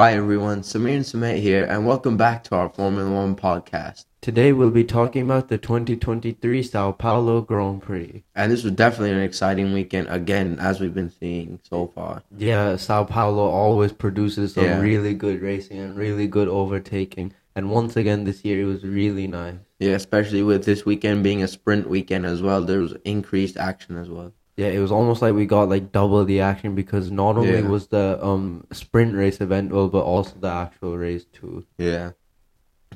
Hi everyone, Samir and Sumet here, and welcome back to our Formula One podcast. Today we'll be talking about the 2023 Sao Paulo Grand Prix. And this was definitely an exciting weekend again, as we've been seeing so far. Yeah, Sao Paulo always produces some Yeah. really good racing and really good overtaking. And once again this year it was really nice. Yeah, especially with this weekend being a sprint weekend as well, there was increased action as well. Yeah, it was almost like we got like double the action because not only Yeah. was the um sprint race event well, but also the actual race too. Yeah.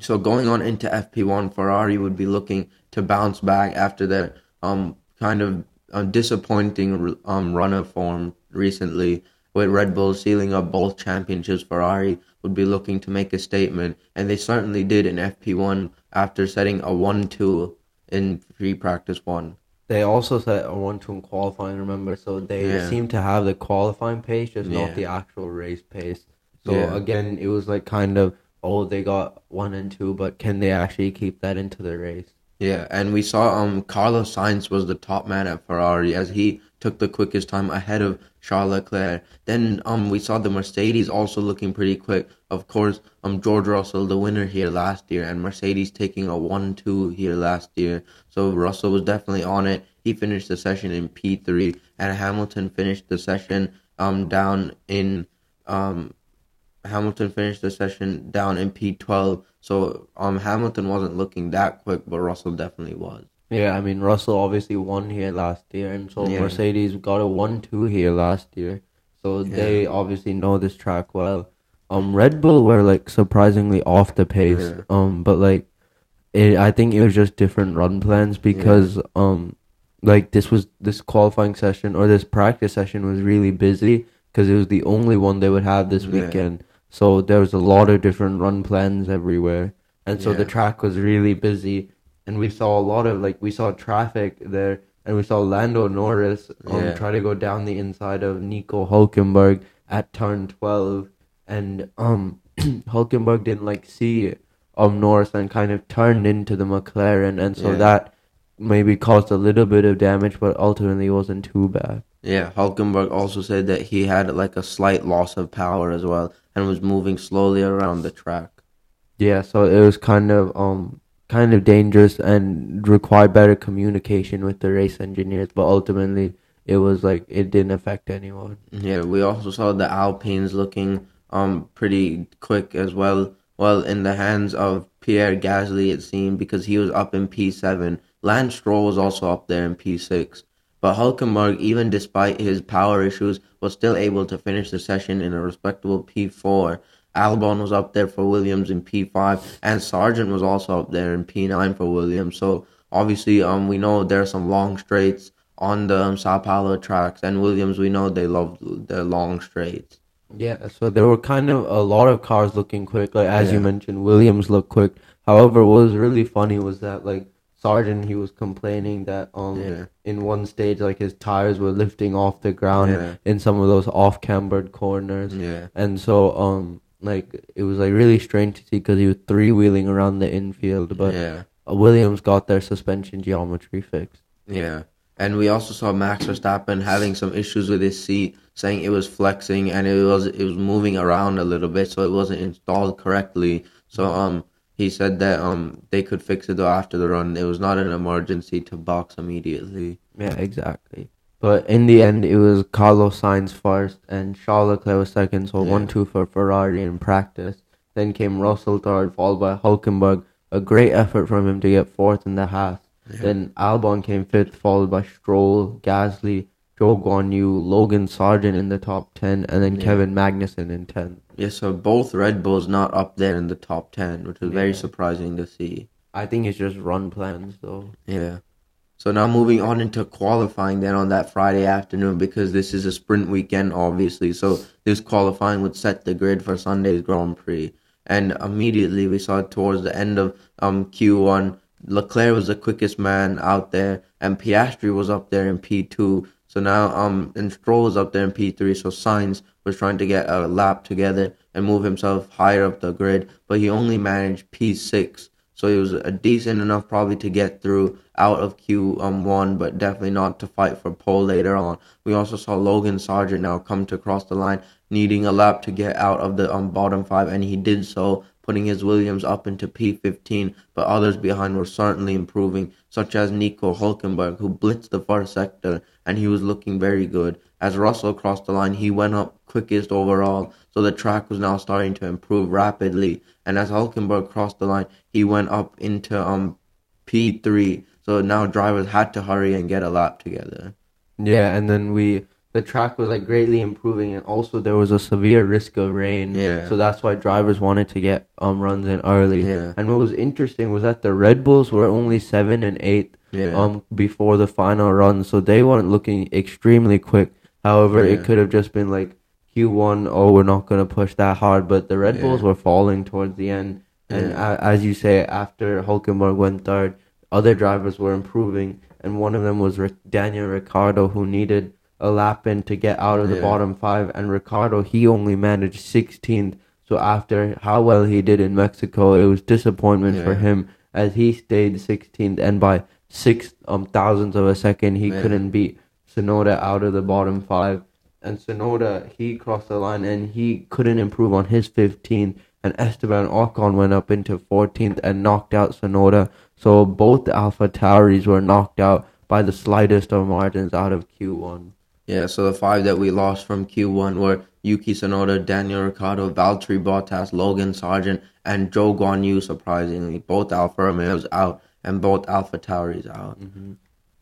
So going on into FP1, Ferrari would be looking to bounce back after their um kind of uh, disappointing um run of form recently. With Red Bull sealing up both championships, Ferrari would be looking to make a statement, and they certainly did in FP1 after setting a one-two in free practice one. They also set a one two in qualifying, remember? So they Yeah. seem to have the qualifying pace, just Yeah. not the actual race pace. So Yeah. again, it was like kind of oh they got one and two, but can they actually keep that into the race? Yeah, and we saw um Carlos Sainz was the top man at Ferrari as he took the quickest time ahead of Charles Leclerc. Then um we saw the Mercedes also looking pretty quick. Of course, um George Russell the winner here last year and Mercedes taking a 1-2 here last year. So Russell was definitely on it. He finished the session in P3 and Hamilton finished the session um down in um Hamilton finished the session down in P12. So um Hamilton wasn't looking that quick, but Russell definitely was. Yeah, I mean Russell obviously won here last year, and so Yeah. Mercedes got a one two here last year. So they obviously know this track well. Um, Red Bull were like surprisingly off the pace. Yeah. Um, but like, it, I think it was just different run plans because um, like this was this qualifying session or this practice session was really busy because it was the only one they would have this Yeah. weekend. So there was a lot of different run plans everywhere, and so the track was really busy. And we saw a lot of like we saw traffic there, and we saw Lando Norris um, Yeah. try to go down the inside of Nico Hulkenberg at turn twelve, and um Hulkenberg didn't like see um Norris and kind of turned into the McLaren, and so Yeah. that maybe caused a little bit of damage, but ultimately wasn't too bad. Yeah, Hulkenberg also said that he had like a slight loss of power as well and was moving slowly around the track. Yeah, so it was kind of um kind of dangerous and required better communication with the race engineers, but ultimately it was like it didn't affect anyone. Yeah, we also saw the Alpines looking um pretty quick as well. Well, in the hands of Pierre Gasly, it seemed because he was up in P7. Lance Stroll was also up there in P6. But Hulkenberg, even despite his power issues, was still able to finish the session in a respectable P4. Albon was up there for Williams in P5, and Sargeant was also up there in P9 for Williams. So obviously, um, we know there are some long straights on the um, Sao Paulo tracks, and Williams, we know they love the long straights. Yeah, so there were kind of a lot of cars looking quick, like as you mentioned, Williams looked quick. However, what was really funny was that like Sargeant, he was complaining that um Yeah. in one stage like his tires were lifting off the ground Yeah. in some of those off cambered corners. Yeah, And so, um, like it was like really strange to see because he was three wheeling around the infield, but yeah, Williams got their suspension geometry fixed. yeah. And we also saw Max Verstappen having some issues with his seat, saying it was flexing and it was it was moving around a little bit, so it wasn't installed correctly. So um, he said that um they could fix it though after the run. It was not an emergency to box immediately. Yeah, exactly. But in the end, it was Carlos Sainz first and Charles Leclerc was second, so Yeah. one two for Ferrari in practice. Then came Russell third, followed by Hulkenberg. A great effort from him to get fourth in the half. Then Albon came fifth, followed by Stroll, Gasly, Zhou Guanyu, Logan Sargeant in the top ten, and then Yeah. Kevin Magnussen in tenth. Yeah, so both Red Bulls not up there in the top ten, which was very surprising to see. I think it's just run plans though. Yeah. So now moving on into qualifying then on that Friday afternoon because this is a sprint weekend obviously. So this qualifying would set the grid for Sunday's Grand Prix. And immediately we saw towards the end of um Q1 Leclerc was the quickest man out there and Piastri was up there in P2. So now um and Stroll was up there in P3 so Sainz was trying to get a lap together and move himself higher up the grid, but he only managed P6. So he was a decent enough probably to get through out of Q um one, but definitely not to fight for pole later on. We also saw Logan Sargeant now come to cross the line, needing a lap to get out of the um bottom five, and he did so, putting his Williams up into P15. But others behind were certainly improving, such as Nico Hulkenberg, who blitzed the far sector, and he was looking very good. As Russell crossed the line, he went up quickest overall, so the track was now starting to improve rapidly. And as Hulkenberg crossed the line, he went up into um P3. So now drivers had to hurry and get a lap together. Yeah, and then we the track was like greatly improving, and also there was a severe risk of rain. Yeah. So that's why drivers wanted to get um runs in early. Yeah. And what was interesting was that the Red Bulls were only seven and eight Yeah. um before the final run, so they weren't looking extremely quick. However, Yeah. it could have just been like Q one, oh, we're not gonna push that hard, but the Red Yeah. Bulls were falling towards the end, and Yeah. a as you say, after Hulkenberg went third, other drivers were improving, and one of them was Daniel Ricciardo, who needed a lap in to get out of the Yeah. bottom five, and Ricciardo he only managed 16th. So after how well he did in Mexico, it was disappointment for him as he stayed 16th, and by six um thousandths of a second he Yeah. couldn't beat Tsunoda out of the bottom five. And Tsunoda he crossed the line and he couldn't improve on his 15th. And Esteban Ocon went up into 14th and knocked out Tsunoda. So both Alpha Tauris were knocked out by the slightest of margins out of Q1. Yeah, so the five that we lost from Q1 were Yuki Tsunoda, Daniel Ricciardo, Valtteri Bottas, Logan Sargeant, and Zhou Guanyu, surprisingly. Both Alfa Romeos out and both Alpha Tauris out. Mm-hmm.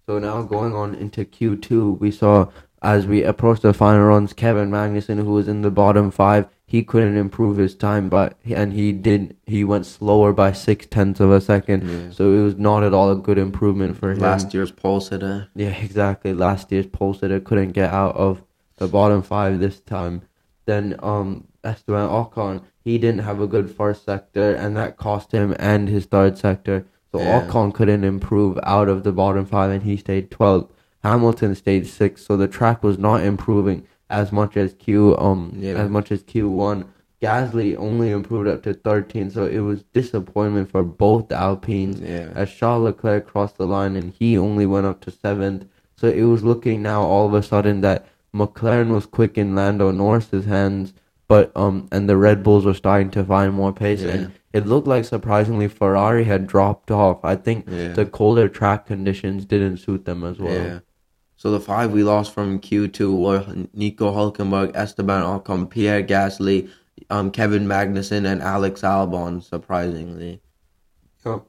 So now going on into Q2, we saw as we approached the final runs, Kevin Magnussen, who was in the bottom five, he couldn't improve his time, but and he did. He went slower by six tenths of a second, Yeah. so it was not at all a good improvement for him. Last year's pole sitter. Yeah, exactly. Last year's pole sitter couldn't get out of the bottom five this time. Then um Esteban Ocon, he didn't have a good first sector, and that cost him and his third sector. So Yeah. Ocon couldn't improve out of the bottom five, and he stayed 12th. Hamilton stayed sixth, so the track was not improving as much as Q um Yeah. as much as Q one. Gasly only improved up to 13, so it was disappointment for both Alpines Yeah. as Charles Leclerc crossed the line and he only went up to seventh. So it was looking now all of a sudden that McLaren was quick in Lando Norris's hands, but um and the Red Bulls were starting to find more pace Yeah. and it looked like surprisingly Ferrari had dropped off. I think Yeah. the colder track conditions didn't suit them as well. So the five we lost from Q2 were Nico Hulkenberg, Esteban Ocon, Pierre Gasly, um, Kevin Magnussen, and Alex Albon, surprisingly.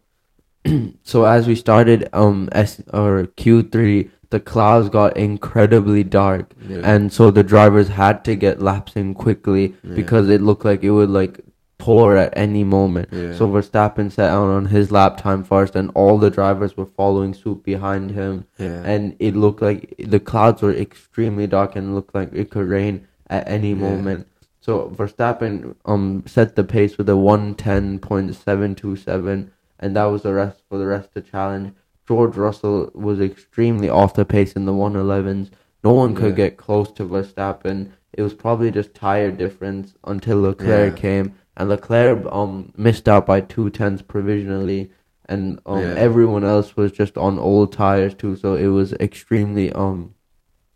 So as we started um S or Q three, the clouds got incredibly dark, Yeah. and so the drivers had to get laps in quickly Yeah. because it looked like it would like pour at any moment. Yeah. So Verstappen set out on his lap time first, and all the drivers were following suit behind him, Yeah. and it looked like the clouds were extremely dark and looked like it could rain at any Yeah. moment. So Verstappen um set the pace with a one ten point seven two seven, and that was the rest for the rest of the challenge. George Russell was extremely off the pace in the one elevens. No one could get close to Verstappen. It was probably just tire difference until Leclerc came, and Leclerc um missed out by two tenths provisionally, and um Yeah. everyone else was just on old tires too. So it was extremely um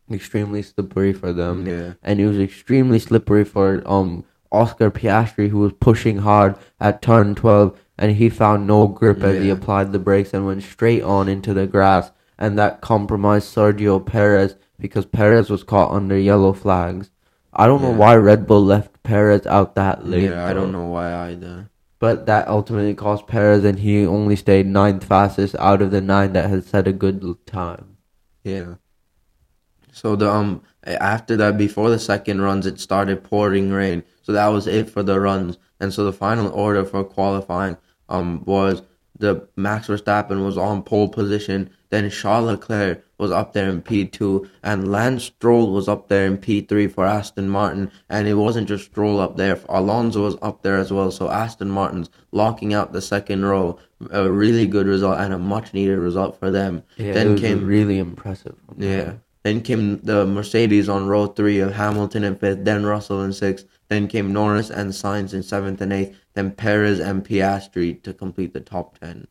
extremely slippery for them yeah. and it was extremely slippery for um Oscar Piastri who was pushing hard at turn 12 and he found no grip as he applied the brakes and went straight on into the grass and that compromised Sergio Perez because Perez was caught under yellow flags. I don't know why Red Bull left Perez out that late. Yeah, I don't know why either. But that ultimately cost Perez and he only stayed ninth fastest out of the nine that had set a good time. Yeah. So the um after that, before the second runs, it started pouring rain. So that was it for the runs. And so the final order for qualifying um was the Max Verstappen was on pole position. Then Charles Leclerc was up there in P2, and Lance Stroll was up there in P3 for Aston Martin. And it wasn't just Stroll up there; Alonso was up there as well. So Aston Martin's locking out the second row, a really good result and a much needed result for them. Yeah, then it was came really impressive. yeah. Then came the Mercedes on row three of Hamilton in fifth, then Russell in sixth. Then came Norris and Sainz in seventh and eighth. Then Perez and Piastri to complete the top ten.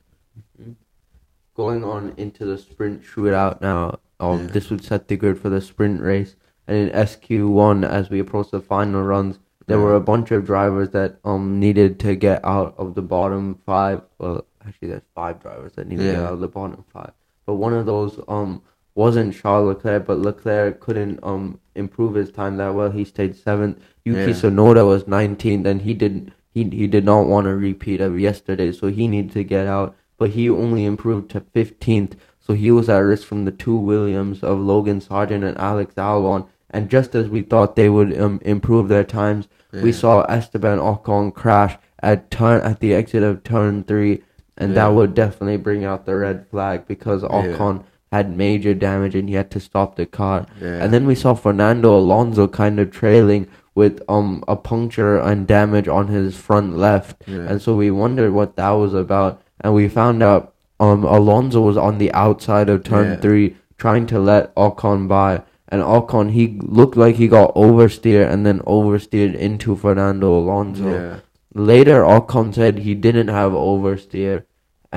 Going on into the sprint shootout now. Um, Yeah. this would set the grid for the sprint race. And in SQ1, as we approach the final runs, there Yeah. were a bunch of drivers that um needed to get out of the bottom five. Well, actually, there's five drivers that need to get out of the bottom five. But one of those um wasn't Charles Leclerc, but Leclerc couldn't um improve his time that well. He stayed seventh. Yuki Yeah. Tsunoda was 19th, and he didn't he he did not want a repeat of yesterday, so he needed to get out. But he only improved to 15th, so he was at risk from the two Williams of Logan Sargeant and Alex Albon. And just as we thought they would um, improve their times, we saw Esteban Ocon crash at turn at the exit of turn three, and Yeah. that would definitely bring out the red flag because Ocon had major damage and he had to stop the car. Yeah. And then we saw Fernando Alonso kind of trailing with um a puncture and damage on his front left. Yeah. And so we wondered what that was about. And we found out um Alonso was on the outside of turn Yeah. three trying to let Ocon by. And Ocon he looked like he got oversteer and then oversteered into Fernando Alonso. Later Ocon said he didn't have oversteer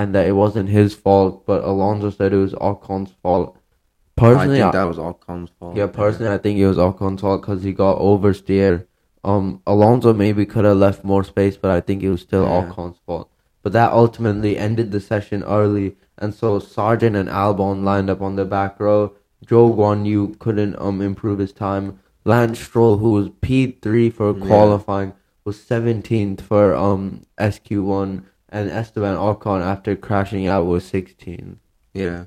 and that it wasn't his fault, but Alonso said it was Ocon's fault. Personally, I think that was Ocon's fault. yeah, personally, I think it was Ocon's fault because he got oversteer. Um, Alonso maybe could have left more space, but I think it was still Yeah. Ocon's fault. But that ultimately ended the session early, and so Sargeant and Albon lined up on the back row. Zhou Guanyu couldn't um improve his time. Lance Stroll, who was P three for Yeah. qualifying, was seventeenth for um SQ one, and Esteban Ocon after crashing out was 16. Yeah.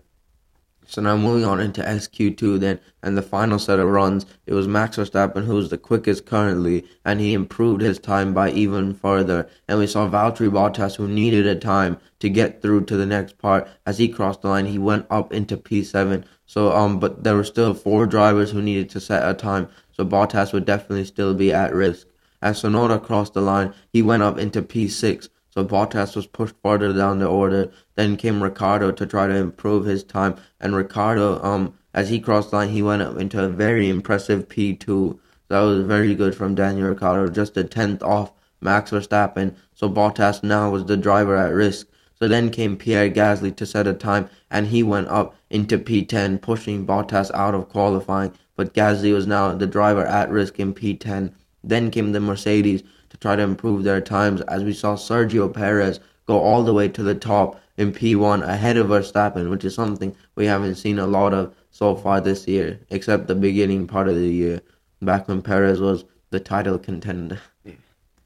So now moving on into SQ2 then, and the final set of runs, it was Max Verstappen who was the quickest currently, and he improved his time by even further. And we saw Valtteri Bottas who needed a time to get through to the next part. As he crossed the line, he went up into P7. So um, but there were still four drivers who needed to set a time. So Bottas would definitely still be at risk. As Tsunoda crossed the line, he went up into P6. So Bottas was pushed further down the order. Then came Ricciardo to try to improve his time. And Ricciardo, um, as he crossed line, he went up into a very impressive P2. That was very good from Daniel Ricciardo, just a tenth off Max Verstappen. So Bottas now was the driver at risk. So then came Pierre Gasly to set a time, and he went up into P10, pushing Bottas out of qualifying. But Gasly was now the driver at risk in P10. Then came the Mercedes to try to improve their times, as we saw Sergio Perez go all the way to the top in P1 ahead of Verstappen, which is something we haven't seen a lot of so far this year, except the beginning part of the year, back when Perez was the title contender.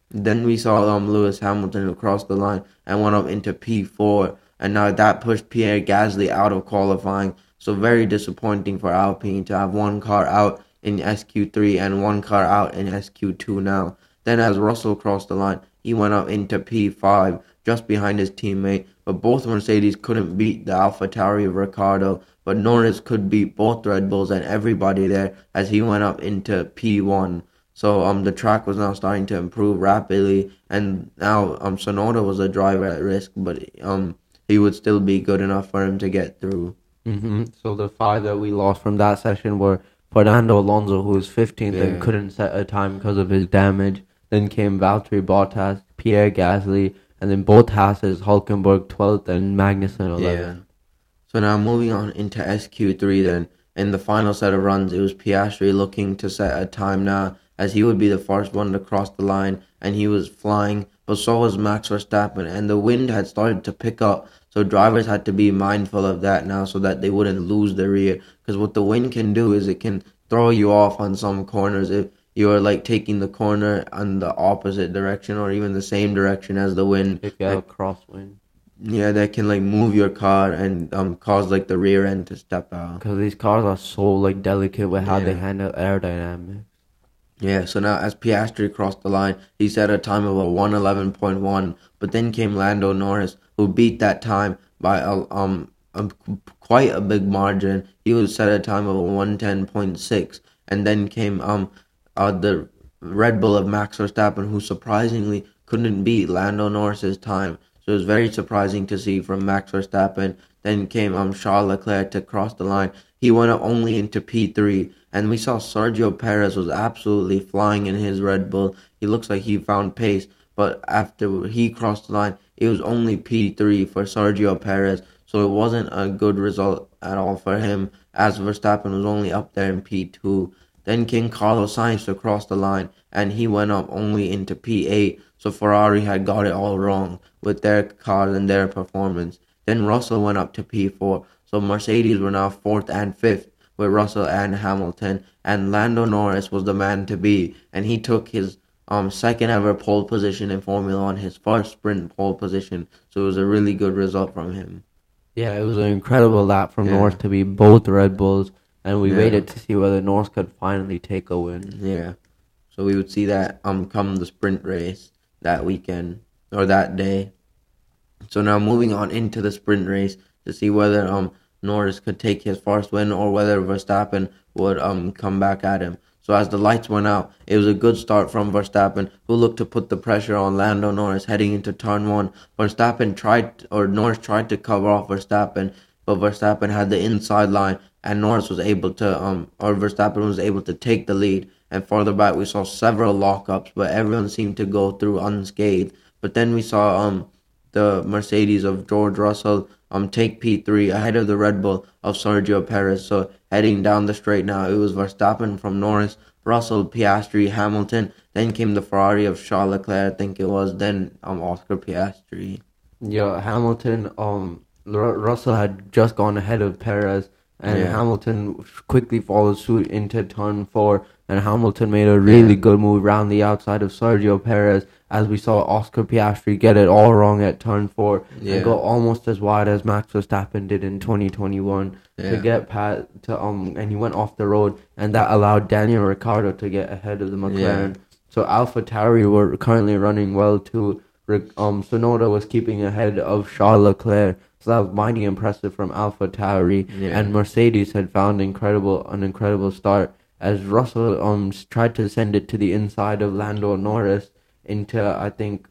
Then we saw um, Lewis Hamilton who crossed the line and went up into P4, and now that pushed Pierre Gasly out of qualifying. So very disappointing for Alpine to have one car out in SQ3 and one car out in SQ2 now. Then as Russell crossed the line, he went up into P5 just behind his teammate, but both Mercedes couldn't beat the AlphaTauri of Ricciardo, but Norris could beat both Red Bulls and everybody there as he went up into P1. So um the track was now starting to improve rapidly, and now um Tsunoda was a driver at risk, but um he would still be good enough for him to get through. hmm So the five that we lost from that session were Fernando Alonso, who was 15th Yeah. and couldn't set a time because of his damage. Then came Valtteri Bottas, Pierre Gasly, and then Bottas Hasses, Hulkenberg 12th and Magnussen 11th. Yeah. So now moving on into SQ3 then. In the final set of runs, it was Piastri looking to set a time now, as he would be the first one to cross the line, and he was flying, but so was Max Verstappen, and the wind had started to pick up, so drivers had to be mindful of that now so that they wouldn't lose the rear. Because what the wind can do is it can throw you off on some corners if you're like taking the corner on the opposite direction or even the same direction as the wind. If you have Like, a crosswind. yeah, that can like move your car and um cause like the rear end to step out. Because these cars are so like delicate with how they handle aerodynamics. Yeah, so now as Piastri crossed the line, he set a time of a 111.1, but then came Lando Norris, who beat that time by a, um a, quite a big margin. He was set a time of a 110.6, and then came um uh, the Red Bull of Max Verstappen, who surprisingly couldn't beat Lando Norris's time. So it was very surprising to see from Max Verstappen. Then came um Charles Leclerc to cross the line. he went only into P3. And we saw Sergio Perez was absolutely flying in his Red Bull. He looks like he found pace. But after he crossed the line, it was only P3 for Sergio Perez. So it wasn't a good result at all for him, as Verstappen was only up there in P2. Then King Carlos Sainz across the line, and he went up only into P8. So Ferrari had got it all wrong with their cars and their performance. Then Russell went up to P4. So Mercedes were now fourth and fifth with Russell and Hamilton, and Lando Norris was the man to be, and he took his um second ever pole position in Formula One, his first sprint pole position. So it was a really good result from him. Yeah, it was an incredible lap from Yeah. Norris to be both Red Bulls, and we Yeah. waited to see whether Norris could finally take a win. Yeah. So we would see that um come the sprint race that weekend or that day. So now moving on into the sprint race to see whether um Norris could take his first win or whether Verstappen would um come back at him. So as the lights went out, it was a good start from Verstappen, who looked to put the pressure on Lando Norris heading into turn one. Verstappen tried, or Norris tried to cover off Verstappen, but Verstappen had the inside line, and Norris was able to, um, or Verstappen was able to take the lead. And further back, we saw several lockups, but everyone seemed to go through unscathed. But then we saw, um, the Mercedes of George Russell um take P3 ahead of the Red Bull of Sergio Perez. So heading down the straight now, it was Verstappen from Norris, Russell, Piastri, Hamilton. Then came the Ferrari of Charles Leclerc, I think it was. Then um Oscar Piastri. Yeah, Hamilton. Um, Ru- Russell had just gone ahead of Perez, and Yeah. Hamilton quickly followed suit into turn four. And Hamilton made a really Yeah. good move around the outside of Sergio Perez, as we saw Oscar Piastri get it all wrong at turn four Yeah. and go almost as wide as Max Verstappen did in 2021 Yeah. to get past to um, and he went off the road, and that allowed Daniel Ricciardo to get ahead of the McLaren. So Alpha Tauri were currently running well too. Um, Tsunoda was keeping ahead of Charles Leclerc, so that was mighty impressive from Alpha Tauri. Yeah. And Mercedes had found incredible an incredible start as Russell um tried to send it to the inside of Lando Norris into I think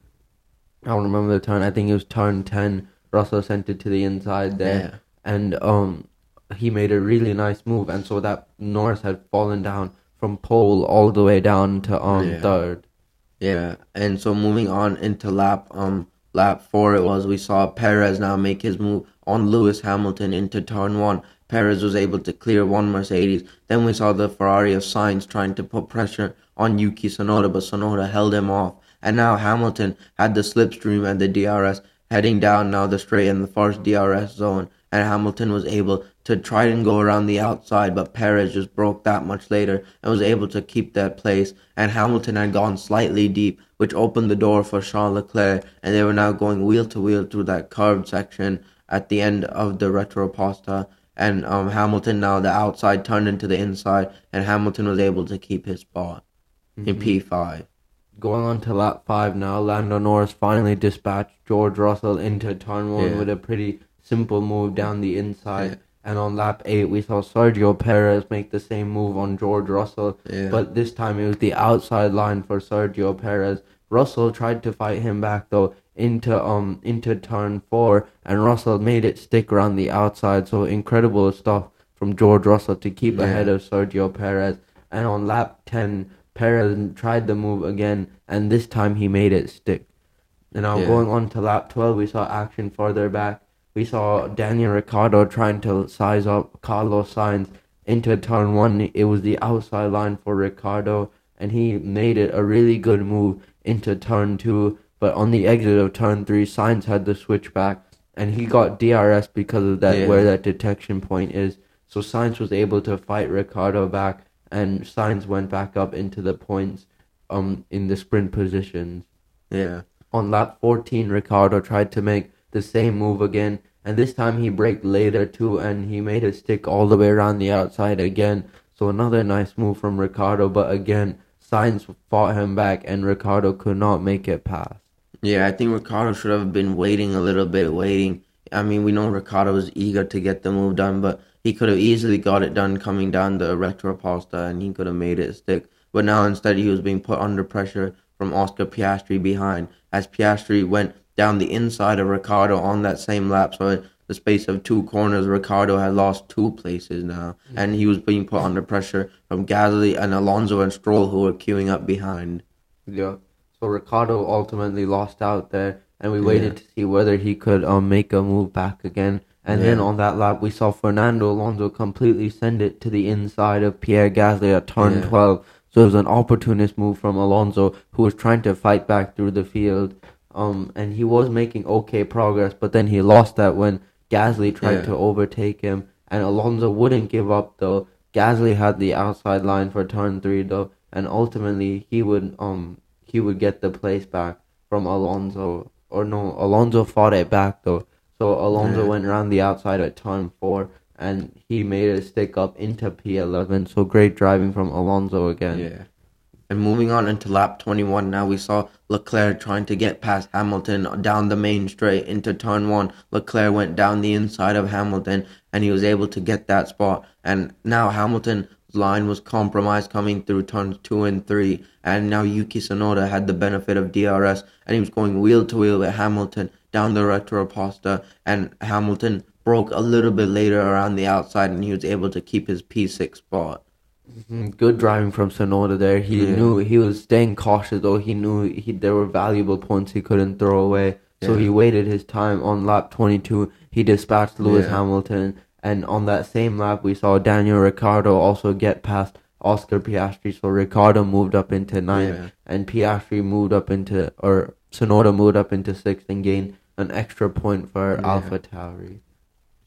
I don't remember the turn. I think it was turn ten. Russell sent it to the inside there, Yeah. and um he made a really nice move, and so that Norris had fallen down from pole all the way down to um Yeah. third. Yeah, and so moving on into lap um lap four, it was we saw Perez now make his move on Lewis Hamilton into turn one. Perez was able to clear one Mercedes. Then we saw the Ferrari of Sainz trying to put pressure on Yuki Tsunoda, but Tsunoda held him off. And now Hamilton had the slipstream and the DRS heading down now the straight in the first DRS zone, and Hamilton was able to try and go around the outside, but Perez just broke that much later and was able to keep that place. And Hamilton had gone slightly deep, which opened the door for Charles Leclerc, and they were now going wheel to wheel through that curved section at the end of the Retropasta. And um, Hamilton now the outside turned into the inside, and Hamilton was able to keep his spot in P5. Going on to lap five now, Lando Norris finally dispatched George Russell into turn one Yeah. with a pretty simple move down the inside. Yeah. And on lap eight, we saw Sergio Perez make the same move on George Russell, Yeah. but this time it was the outside line for Sergio Perez. Russell tried to fight him back though into um into turn four, and Russell made it stick around the outside. So incredible stuff from George Russell to keep Yeah. ahead of Sergio Perez. And on lap ten, Perez tried the move again, and this time he made it stick. And now Yeah. going on to lap 12, we saw action further back. We saw Daniel Ricciardo trying to size up Carlos Sainz into turn one. It was the outside line for Ricciardo, and he made it a really good move into turn two. But on the exit of turn three, Sainz had the switchback, and he got DRS because of that Yeah. where that detection point is. So Sainz was able to fight Ricciardo back, and Sainz went back up into the points um in the sprint positions. Yeah. On lap 14, Ricciardo tried to make the same move again, and this time he braked later too, and he made it stick all the way around the outside again. So another nice move from Ricciardo, but again, Sainz fought him back, and Ricciardo could not make it past. Yeah, I think Ricciardo should have been waiting a little bit, waiting. I mean, we know Ricciardo was eager to get the move done, but he could have easily got it done coming down the Retropasta and he could have made it stick. But now instead he was being put under pressure from Oscar Piastri behind as Piastri went down the inside of Ricciardo on that same lap. So the space of two corners, Ricciardo had lost two places now, and he was being put under pressure from Gasly and Alonso and Stroll, who were queuing up behind. Yeah. So Ricciardo ultimately lost out there, and we waited to see whether he could um make a move back again. And then on that lap, we saw Fernando Alonso completely send it to the inside of Pierre Gasly at turn Yeah. 12. So it was an opportunist move from Alonso, who was trying to fight back through the field. Um, and he was making okay progress, but then he lost that when Gasly tried Yeah. to overtake him, and Alonso wouldn't give up though. Gasly had the outside line for turn three though, and ultimately he would um he would get the place back from Alonso. Or no, Alonso fought it back though. So Alonso Yeah. went around the outside at turn four, and he made a stick up into P11. So great driving from Alonso again. Yeah. And moving on into lap 21 now, we saw Leclerc trying to get past Hamilton down the main straight into turn one. Leclerc went down the inside of Hamilton and he was able to get that spot. And now Hamilton's line was compromised coming through turns two and three. And now Yuki Tsunoda had the benefit of DRS and he was going wheel to wheel with Hamilton down the Retroposta. And Hamilton broke a little bit later around the outside and he was able to keep his P6 spot. Mm, Good driving from Tsunoda there. He Yeah. knew he was staying cautious though. He knew he there were valuable points he couldn't throw away. So Yeah. he waited his time on lap 22. He dispatched Lewis Yeah. Hamilton, and on that same lap we saw Daniel Ricciardo also get past Oscar Piastri. So Ricciardo moved up into ninth, and Piastri moved up into or Tsunoda moved up into sixth and gained an extra point for Yeah. Alpha Tauri.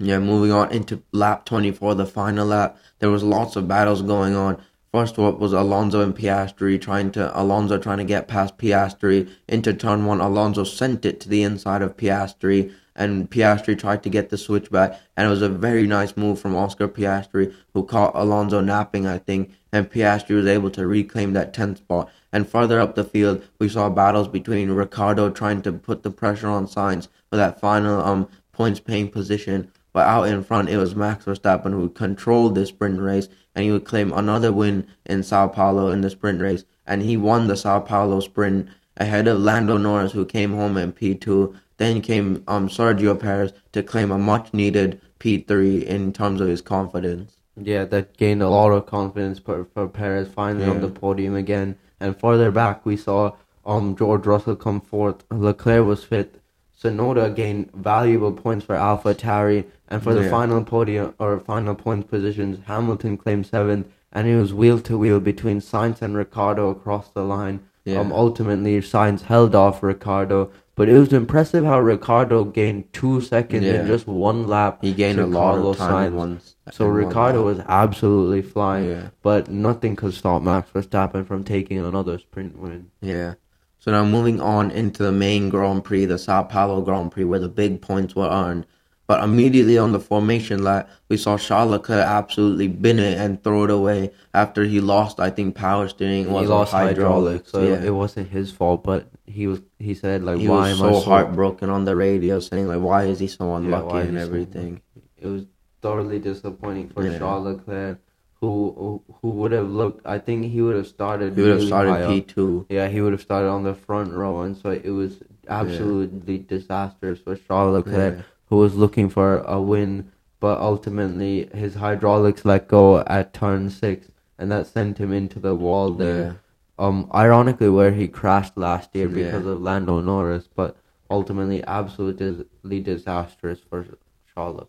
Yeah, moving on into lap 24, the final lap, there was lots of battles going on. First what was Alonso and Piastri trying to Alonso trying to get past Piastri into turn one. Alonso sent it to the inside of Piastri and Piastri tried to get the switchback and it was a very nice move from Oscar Piastri who caught Alonso napping I think and Piastri was able to reclaim that 10th spot. And further up the field, we saw battles between Ricciardo trying to put the pressure on Sainz for that final um points paying position. But out in front, it was Max Verstappen who controlled the sprint race, and he would claim another win in Sao Paulo in the sprint race, and he won the Sao Paulo sprint ahead of Lando Norris, who came home in P2. Then came um Sergio Perez to claim a much needed P3 in terms of his confidence. Yeah, that gained a lot of confidence for, for Perez finally on the podium again. And further back, we saw um George Russell come fourth. Leclerc was fifth. Tsunoda gained valuable points for Alpha Tauri, and for the Yeah. final podium or final point positions, Hamilton claimed seventh, and it was wheel to wheel between Sainz and Ricciardo across the line. Yeah. Um, ultimately, Sainz held off Ricciardo, but it was impressive how Ricciardo gained two seconds Yeah. in just one lap. He gained a lot Carlos of time once. So Ricciardo was absolutely flying, Yeah. but nothing could stop Max Verstappen from taking another sprint win. Yeah. So now moving on into the main Grand Prix, the Sao Paulo Grand Prix, where the big points were earned. But immediately on the formation lap, we saw Charles Leclerc absolutely bin it and throw it away after he lost, I think, power steering. he was lost hydraulics, so yeah. it wasn't his fault. But he was he said like, he "Why was am I so so heartbroken on the radio, saying like, "Why is he so Yeah, unlucky is and he so everything?" It was thoroughly disappointing for Yeah. Charles Leclerc, who who would have looked. I think he would have started. He would have really started. P two. Yeah, he would have started on the front row, and so it was absolutely disastrous for Charles Leclerc, Yeah. who was looking for a win, but ultimately his hydraulics let go at turn six, and that sent him into the wall there. Um, ironically, where he crashed last year Yeah. because of Lando Norris, but ultimately absolutely disastrous for Charles.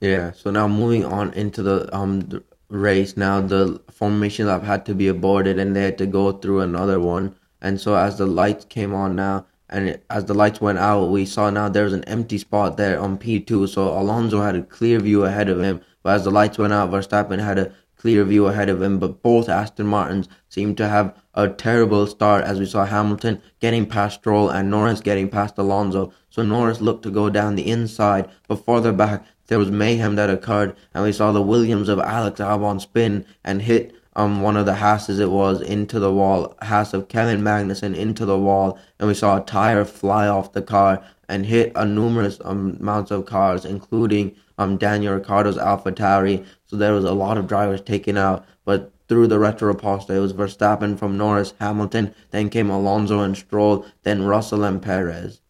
Yeah. So now moving on into the um the race. Now the formation lap had to be aborted, and they had to go through another one. And so as the lights came on now, and it, as the lights went out, we saw now there was an empty spot there on P two. So Alonso had a clear view ahead of him, but as the lights went out, Verstappen had a clear view ahead of him. But both Aston Martins seemed to have a terrible start, as we saw Hamilton getting past Stroll and Norris getting past Alonso. So Norris looked to go down the inside, but further back there was mayhem that occurred, and we saw the Williams of Alex Albon spin and hit um one of the Hasses it was into the wall, Haas of Kevin Magnussen into the wall, and we saw a tire fly off the car and hit a numerous um, amounts of cars, including um Daniel Ricciardo's Alpha Tauri. So there was a lot of drivers taken out, but through the retro post, it was Verstappen from Norris, Hamilton, then came Alonso and Stroll, then Russell and Perez.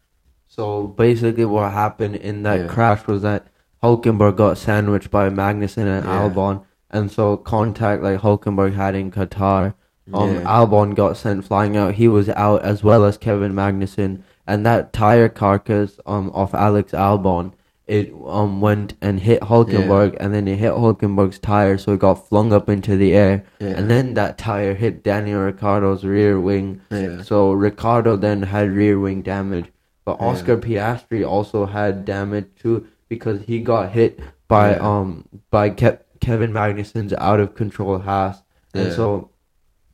So basically, what happened in that Yeah. crash was that Hulkenberg got sandwiched by Magnussen and Yeah. Albon, and so contact like Hulkenberg had in Qatar, um, Yeah. Albon got sent flying out. He was out as well as Kevin Magnussen, and that tire carcass um of Alex Albon. It um went and hit Hulkenberg, and then it hit Hulkenberg's tire, so it got flung up into the air, Yeah. and then that tire hit Daniel Ricciardo's rear wing, Yeah. so Ricciardo then had rear wing damage, but Yeah. Oscar Piastri also had damage too because he got hit by Yeah. um by Ke- Kevin Magnussen's out of control Haas, and Yeah. so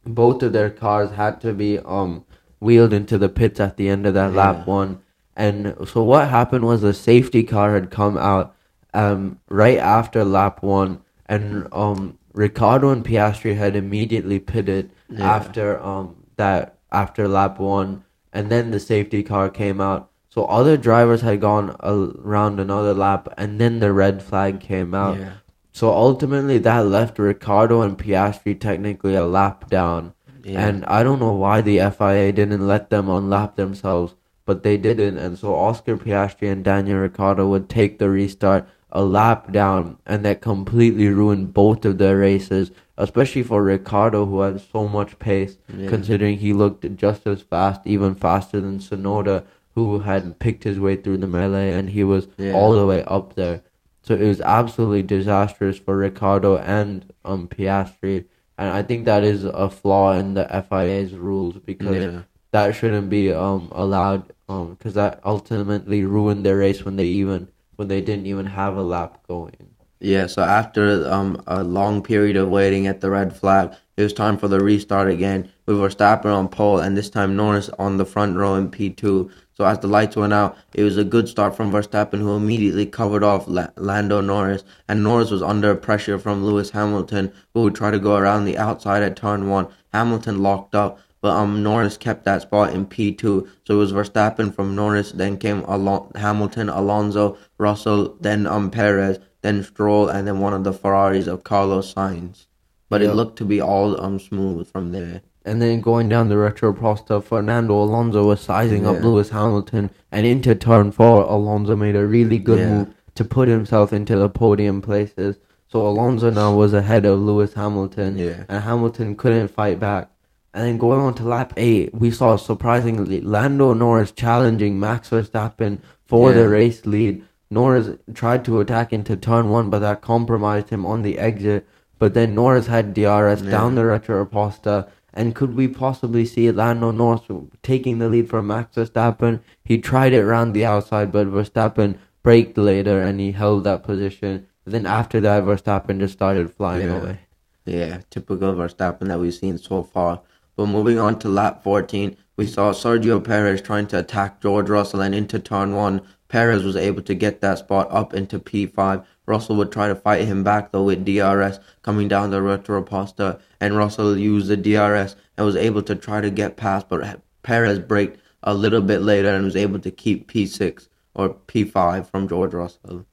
both of their cars had to be um wheeled into the pits at the end of that lap one. And so what happened was the safety car had come out um right after lap one, and um Ricciardo and Piastri had immediately pitted Yeah. after um that after lap one, and then the safety car came out. So other drivers had gone around another lap, and then the red flag came out. Yeah. So ultimately, that left Ricciardo and Piastri technically a lap down. Yeah. And I don't know why the FIA didn't let them unlap themselves, but they didn't. And so Oscar Piastri and Daniel Ricciardo would take the restart a lap down, and that completely ruined both of their races, especially for Ricciardo, who had so much pace, Yeah. considering he looked just as fast, even faster than Tsunoda, who had picked his way through the melee, and he was Yeah. all the way up there. So it was absolutely disastrous for Ricciardo and um Piastri, and I think that is a flaw in the FIA's rules because Yeah. that shouldn't be um allowed um because that ultimately ruined their race when they even when they didn't even have a lap going. Yeah, so after um, a long period of waiting at the red flag, it was time for the restart again with Verstappen on pole and this time Norris on the front row in P2. So as the lights went out, it was a good start from Verstappen who immediately covered off La- Lando Norris and Norris was under pressure from Lewis Hamilton who would try to go around the outside at turn 1. Hamilton locked up but um Norris kept that spot in P2. So it was Verstappen from Norris, then came Alon- Hamilton, Alonso, Russell, then um Perez, then Stroll, and then one of the Ferraris of Carlos Sainz. But it looked to be all um smooth from there. And then going down the retro Prosta, Fernando Alonso was sizing up Yeah. Lewis Hamilton, and into turn four, Alonso made a really good Yeah. move to put himself into the podium places. So Alonso now was ahead of Lewis Hamilton, Yeah. and Hamilton couldn't fight back. And then going on to lap eight, we saw surprisingly Lando Norris challenging Max Verstappen for Yeah. the race lead. Norris tried to attack into turn one, but that compromised him on the exit. But then Norris had DRS Yeah. down the retro Aposta. And could we possibly see Lando Norris taking the lead from Max Verstappen? He tried it around the outside, but Verstappen braked later and he held that position. Then after that, Verstappen just started flying Yeah. away. Yeah, typical Verstappen that we've seen so far. But moving on to lap 14, we saw Sergio Perez trying to attack George Russell and into turn 1. Perez was able to get that spot up into P5. Russell would try to fight him back though with DRS coming down the Retroposta and Russell used the DRS and was able to try to get past but Perez braked a little bit later and was able to keep P6 or P5 from George Russell.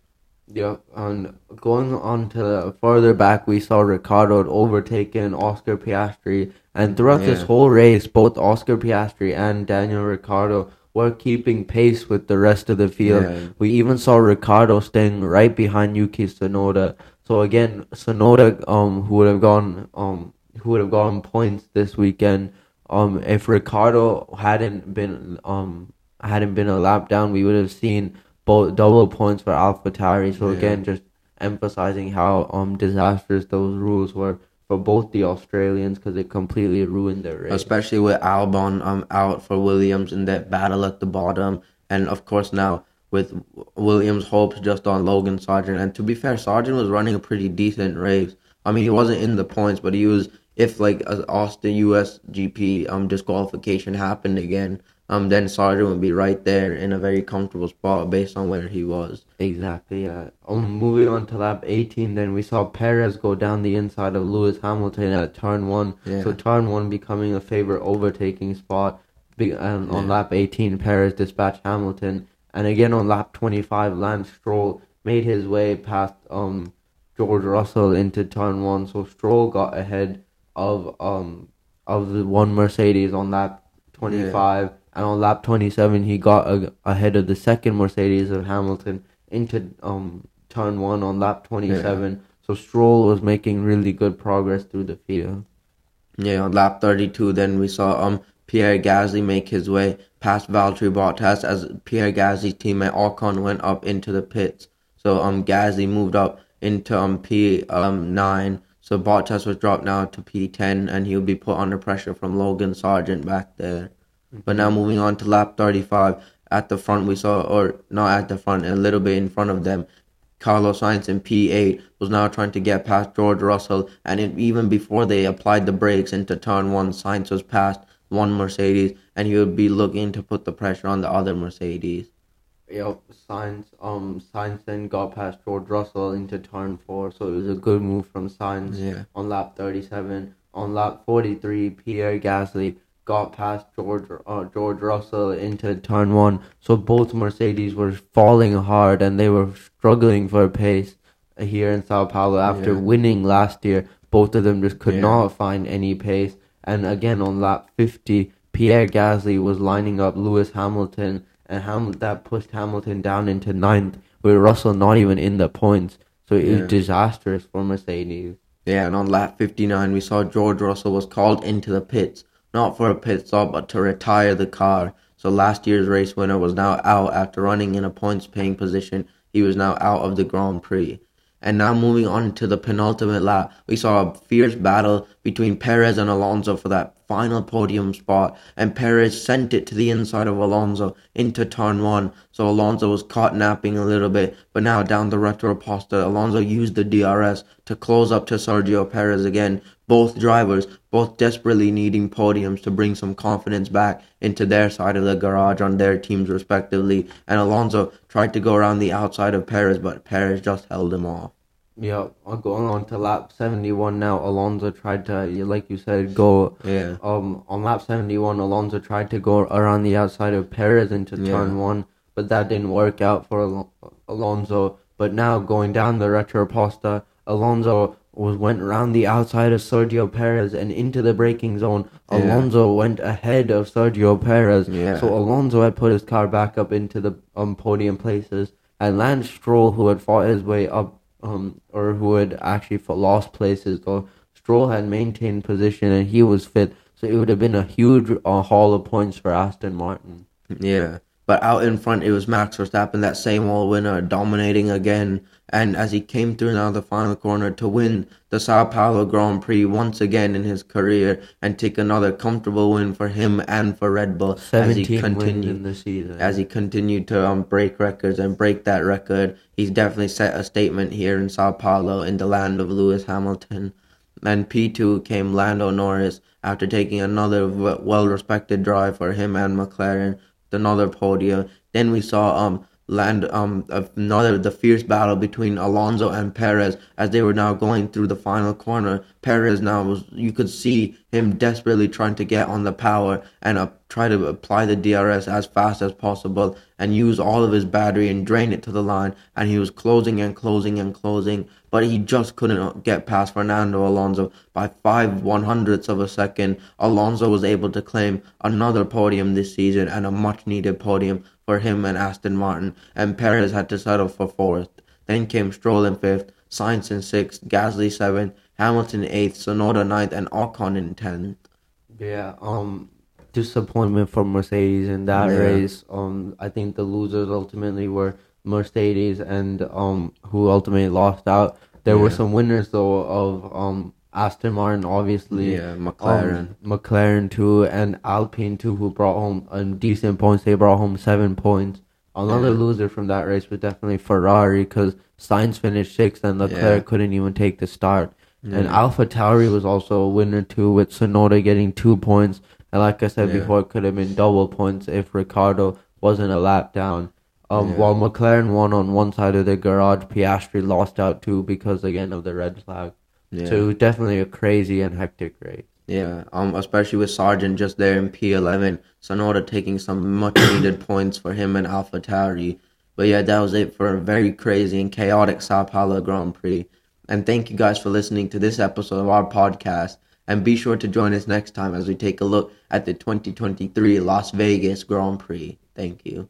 Yeah, and going on to the further back, we saw Ricciardo had overtaken Oscar Piastri, and throughout this whole race, both Oscar Piastri and Daniel Ricciardo were keeping pace with the rest of the field. Yeah. We even saw Ricciardo staying right behind Yuki Tsunoda. So again, Tsunoda, um, who would have gone, um, who would have gotten points this weekend, um, if Ricciardo hadn't been, um, hadn't been a lap down, we would have seen both double points for AlphaTauri. So Yeah. again, just emphasizing how um disastrous those rules were for both the Australians because it completely ruined their race. especially with Albon um out for Williams in that battle at the bottom, and of course now with Williams' hopes just on Logan Sargeant. And to be fair, Sargeant was running a pretty decent race. I mean, he wasn't in the points, but he was. If like a Austin US GP um disqualification happened again, um then Sargeant would be right there in a very comfortable spot based on where he was. Exactly. Yeah. Um, moving on to lap 18, then we saw Perez go down the inside of Lewis Hamilton at turn one. Yeah. So turn one becoming a favorite overtaking spot. Be- And on Yeah. lap 18, Perez dispatched Hamilton, and again on lap 25, Lance Stroll made his way past um George Russell into turn one. So Stroll got ahead of um of the one Mercedes on lap 25, and on lap 27 he got a, ahead of the second Mercedes of Hamilton into um turn one on lap 27. So Stroll was making really good progress through the field. Yeah, on lap 32, then we saw um Pierre Gasly make his way past Valtteri Bottas as Pierre Gasly's teammate Ocon went up into the pits. So um Gasly moved up into um P um nine. So Bottas was dropped now to P10, and he'll be put under pressure from Logan Sargeant back there. But now moving on to lap 35, at the front we saw, or not at the front, a little bit in front of them, Carlos Sainz in P8 was now trying to get past George Russell, and it, even before they applied the brakes into turn one, Sainz was past one Mercedes, and he would be looking to put the pressure on the other Mercedes. Yep, Sainz, um, Sainz then got past George Russell into turn four, so it was a good move from Sainz Yeah. on lap 37. On lap 43, Pierre Gasly got past George uh, George Russell into turn one, so both Mercedes were falling hard and they were struggling for pace here in Sao Paulo after Yeah. winning last year. Both of them just could Yeah. not find any pace, and again on lap 50, Pierre Gasly was lining up Lewis Hamilton and Ham- that pushed Hamilton down into ninth, with Russell not even in the points. So it Yeah. was disastrous for Mercedes. Yeah, and on lap 59, we saw George Russell was called into the pits, not for a pit stop, but to retire the car. So last year's race winner was now out after running in a points paying position. He was now out of the Grand Prix. And now moving on to the penultimate lap, we saw a fierce battle between Perez and Alonso for that final podium spot. And Perez sent it to the inside of Alonso into turn one. So Alonso was caught napping a little bit. But now down the Reta Oposta, Alonso used the DRS to close up to Sergio Perez again. Both drivers, both desperately needing podiums to bring some confidence back into their side of the garage on their teams respectively. And Alonso tried to go around the outside of Perez, but Perez just held him off. Yeah, going on to lap 71 now. Alonso tried to, like you said, go Yeah. um on lap 71. Alonso tried to go around the outside of Perez into Yeah. turn one, but that didn't work out for Al- Alonso. But now going down the retro Reta Oposta, Alonso was went around the outside of Sergio Perez and into the braking zone. Yeah. Alonso went ahead of Sergio Perez. Yeah. So Alonso had put his car back up into the um, podium places, and Lance Stroll, who had fought his way up, um, or who had actually lost places, though Stroll had maintained position and he was fit. So it would have been a huge uh, haul of points for Aston Martin. Yeah. But out in front, it was Max Verstappen, that same old winner, dominating again. And as he came through now the final corner to win the Sao Paulo Grand Prix once again in his career and take another comfortable win for him and for Red Bull as he 17 wins continued in the season. as he continued to um, break records and break that record. He's definitely set a statement here in Sao Paulo in the land of Lewis Hamilton. And P2 came Lando Norris after taking another well respected drive for him and McLaren, another podium. Then we saw um land um another the fierce battle between Alonso and Perez as they were now going through the final corner. Perez now was you could see him desperately trying to get on the power and uh, try to apply the DRS as fast as possible and use all of his battery and drain it to the line and he was closing and closing and closing but he just couldn't get past Fernando Alonso by five one hundredths of a second. Alonso was able to claim another podium this season and a much needed podium for him and Aston Martin, and Perez had to settle for fourth. Then came Stroll in fifth, Sainz in sixth, Gasly seventh, Hamilton eighth, Tsunoda ninth, and Ocon in tenth. Yeah, um, disappointment for Mercedes in that Yeah. race. Um, I think the losers ultimately were Mercedes and um, who ultimately lost out. There were some winners though of um Aston Martin, obviously. Yeah, McLaren. Um, McLaren too, and Alpine too, who brought home um, decent points. They brought home seven points. Another Yeah. loser from that race was definitely Ferrari because Sainz finished sixth and Leclerc Yeah. couldn't even take the start. And Yeah. Alpha Tauri was also a winner too, with Tsunoda getting two points. And like I said Yeah. before, it could have been double points if Ricciardo wasn't a lap down. Um, Yeah. While McLaren won on one side of the garage, Piastri lost out too because again of the red flag. Yeah. So it was definitely a crazy and hectic race. Yeah, um, especially with Sargeant just there in P11, Tsunoda taking some much needed points for him and Alpha Tauri. But yeah, that was it for a very crazy and chaotic Sao Paulo Grand Prix. And thank you guys for listening to this episode of our podcast. And be sure to join us next time as we take a look at the 2023 Las Vegas Grand Prix. Thank you.